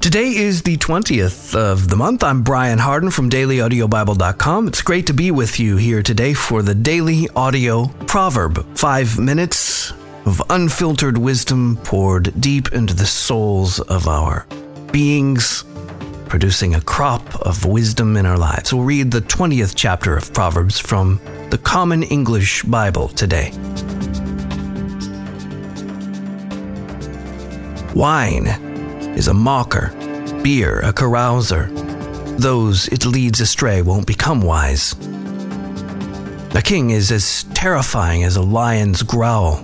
Today is the 20th of the month. I'm Brian Hardin from dailyaudiobible.com. It's great to be with you here today for the Daily Audio Proverb. Five minutes of unfiltered wisdom poured deep into the souls of our beings, producing a crop of wisdom in our lives. We'll read the 20th chapter of Proverbs from the Common English Bible today. Wine is a mocker, beer a carouser. Those it leads astray won't become wise. A king is as terrifying as a lion's growl.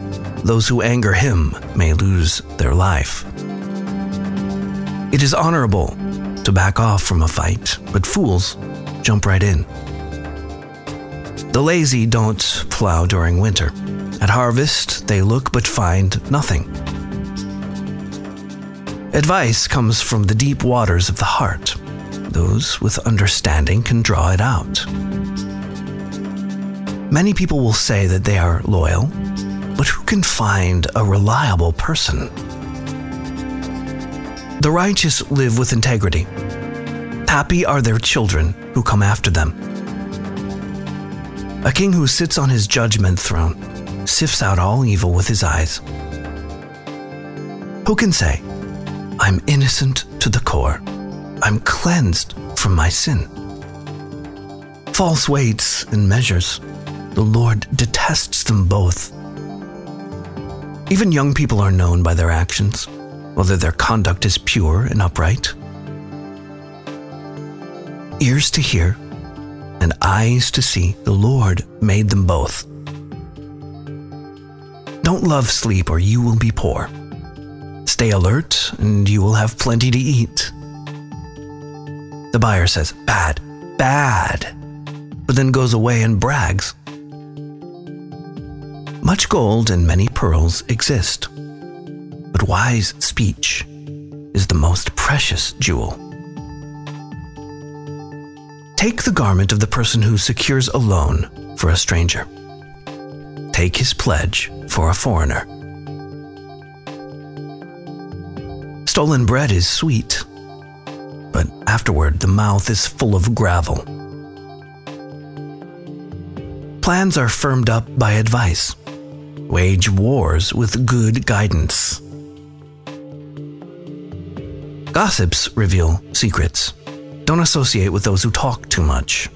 Those who anger him may lose their life. It is honorable to back off from a fight, but fools jump right in. The lazy don't plow during winter. At harvest, they look but find nothing. Advice comes from the deep waters of the heart. Those with understanding can draw it out. Many people will say that they are loyal, but who can find a reliable person? The righteous live with integrity. Happy are their children who come after them. A king who sits on his judgment throne sifts out all evil with his eyes. Who can say, I'm innocent to the core. I'm cleansed from my sin. False weights and measures, the Lord detests them both. Even young people are known by their actions, whether their conduct is pure and upright. Ears to hear and eyes to see, the Lord made them both. Don't love sleep or you will be poor. Stay alert, and you will have plenty to eat. The buyer says, Bad, bad, but then goes away and brags. Much gold and many pearls exist, but wise speech is the most precious jewel. Take the garment of the person who secures a loan for a stranger. Take his pledge for a foreigner. Stolen bread is sweet, but afterward the mouth is full of gravel. Plans are firmed up by advice. Wage wars with good guidance. Gossips reveal secrets. Don't associate with those who talk too much.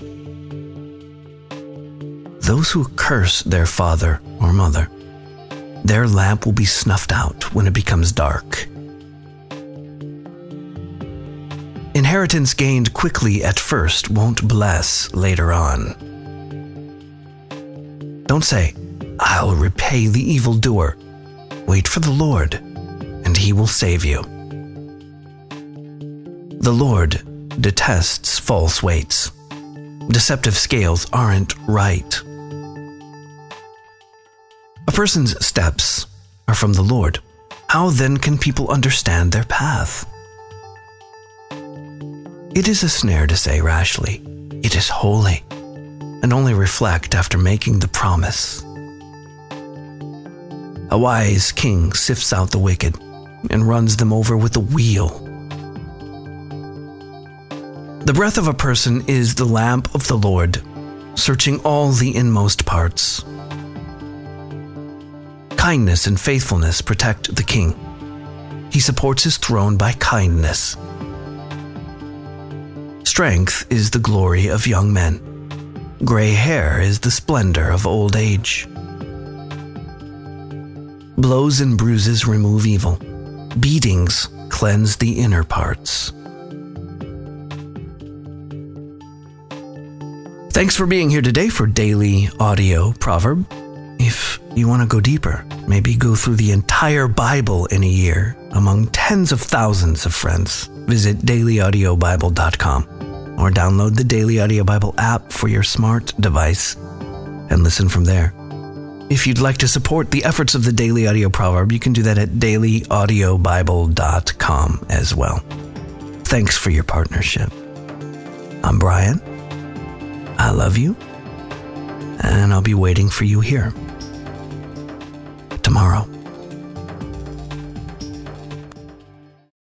Those who curse their father or mother, their lamp will be snuffed out when it becomes dark. Inheritance gained quickly at first won't bless later on. Don't say, I'll repay the evildoer. Wait for the Lord, and he will save you. The Lord detests false weights. Deceptive scales aren't right. A person's steps are from the Lord. How then can people understand their path? It is a snare to say rashly, It is holy, and only reflect after making the promise. A wise king sifts out the wicked and runs them over with a wheel. The breath of a person is the lamp of the Lord, searching all the inmost parts. Kindness and faithfulness protect the king. He supports his throne by kindness Strength is the glory of young men. Gray hair is the splendor of old age. Blows and bruises remove evil. Beatings cleanse the inner parts. Thanks for being here today for Daily Audio Proverb. If you want to go deeper, maybe go through the entire Bible in a year among tens of thousands of friends, visit dailyaudiobible.com or download the Daily Audio Bible app for your smart device and listen from there. If you'd like to support the efforts of the Daily Audio Proverb, you can do that at dailyaudiobible.com as well. Thanks for your partnership. I'm Brian. I love you, and I'll be waiting for you here tomorrow.